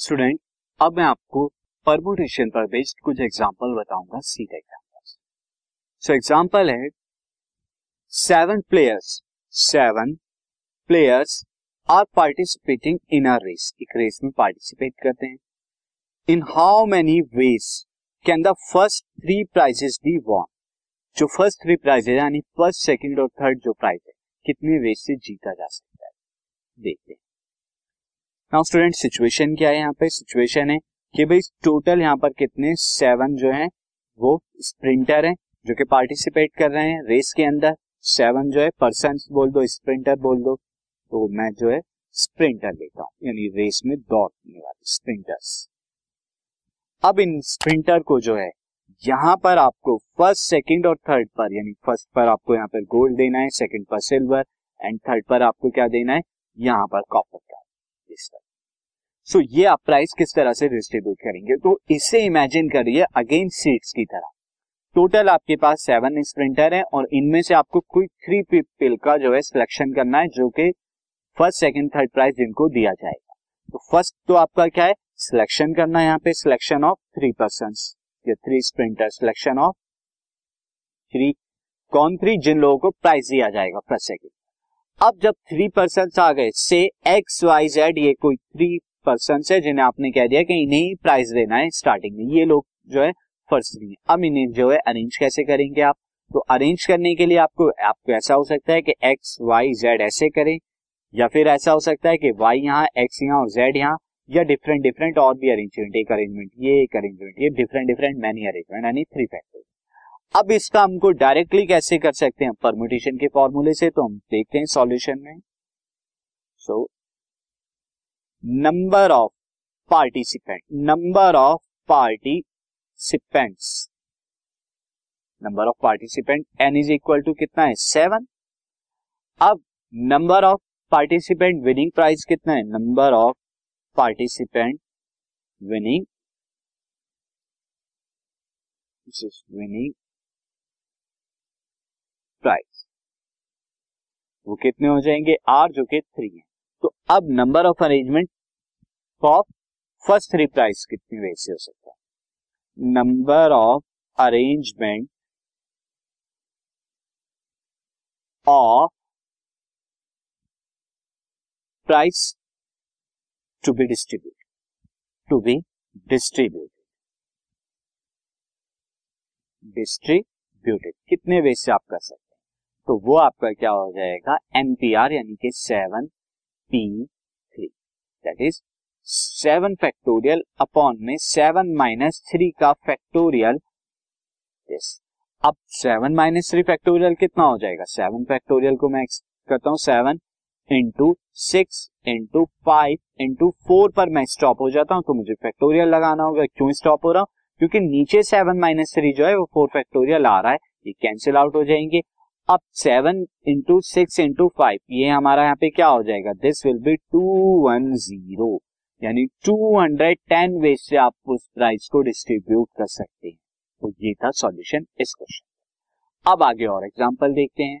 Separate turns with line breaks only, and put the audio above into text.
Student अब मैं आपको परमोटेशन पर बेस्ड कुछ एग्जांपल बताऊँगा सीधे एग्जांपल सो एग्जांपल है seven players seven players are participating in a race एक रेस में पार्टिसिपेट करते हैं. In how many ways can the first three prizes be won जो फ़र्स्ट थ्री प्राइजेस यानी फ़र्स्ट सेकंड और थर्ड जो prize है, कितने वेज से जीता जा सकता है? देखते हैं. नाउ स्टूडेंट सिचुएशन क्या है यहाँ पे? सिचुएशन है कि भाई टोटल यहाँ पर कितने? सेवन जो है, वो स्प्रिंटर हैं, जो कि पार्टिसिपेट कर रहे हैं रेस के अंदर। सेवन जो है पर्सन बोल दो स्प्रिंटर बोल दो। तो मैं जो है स्प्रिंटर लेता हूँ, यानी रेस में दौड़ने वाले स्प्रिंटर्स अब इन स्प्रिंटर को जो है, यहाँ पर आपको फ़र्स्ट सेकंड और थर्ड पर, यानी फ़र्स्ट पर आपको यहाँ पर गोल्ड देना है सेकंड पर सिल्वर एंड थर्ड पर आपको क्या देना है? यहाँ पर कॉपर का। इस तरह सो so, ये आप प्राइस किस तरह से डिस्ट्रीब्यूट करेंगे? तो इसे इमेजिन करिए अगेन सीट्स की तरह। टोटल आपके पास सेवन स्प्रिंटर है और इनमें से आपको कोई थ्री पीपल का जो है सिलेक्शन करना है जो कि फ़र्स्ट सेकंड थर्ड प्राइज जिनको दिया जाएगा। तो फ़र्स्ट तो आपका क्या है? सिलेक्शन करना है यहाँ पे सिलेक्शन ऑफ़ थ्री पर्सन या three sprinter selection of three कौन थ्री जिन लोगों को प्राइज दिया जाएगा फ़र्स्ट सेकंड अब जब थ्री पर्सन आ गए से एक्स वाई जेड ये कोई थ्री पर्सन है जिन्हें आपने कह दिया कि इन्हें प्राइस देना है स्टार्टिंग में। ये लोग जो है फ़र्स्ट थ्री अब इन्हें जो है अरेंज कैसे करेंगे आप? तो अरेंज करने के लिए आपको आपको ऐसा हो सकता है कि एक्स वाई जेड ऐसे करें, या फिर ऐसा हो सकता है कि वाई यहाँ एक्स यहाँ और जेड यहाँ, या डिफरेंट डिफरेंट और भी अरेंजमेंट एक अरेंजमेंट ये एक अरेंजमेंट ये डिफरेंट डिफरेंट मैनी अरेंजमेंट यानी थ्री फैक्टर अब इसका हमको डायरेक्टली कैसे कर सकते हैं? परमुटेशन के फॉर्मूले से तो हम देखते हैं सॉल्यूशन में। So number of participant number of participants number of participant N is equal to कितना है? सेवन अब number of participant winning prize कितना है? Number of participant winning winning prize वो कितने हो जाएँगे? आर जो कि थ्री है। तो अब number of arrangement of first three prize कितनी वे से हो सकता है? Number of arrangement of prize to be distribute to be distributed distributed कितने वे से आप कर सकते तो वो आपका क्या हो जाएगा? एनपीआर यानी कि seven P three that is seven factorial upon में सेवन माइनस थ्री का फैक्टोरियल अब सेवन माइनस थ्री फैक्टोरियल कितना हो जाएगा? सेवन फैक्टोरियल को मैं करता हूँ seven into six into five into four पर मैं स्टॉप हो जाता हूँ तो मुझे फैक्टोरियल लगाना होगा। क्यों स्टॉप हो रहा हूँ? क्योंकि नीचे सेवन माइनस थ्री जो है वो फोर फैक्टोरियल आ रहा है। ये कैंसिल आउट हो जाएँगे। अब seven into six into five ये हमारा यहाँ पे क्या हो जाएगा? This will be two one zero यानी टू हंड्रेड टेन वे से आप उस प्राइस को डिस्ट्रीब्यूट कर सकते हैं। तो ये था सॉल्यूशन इस क्वेश्चन अब आगे और एग्जांपल देखते हैं।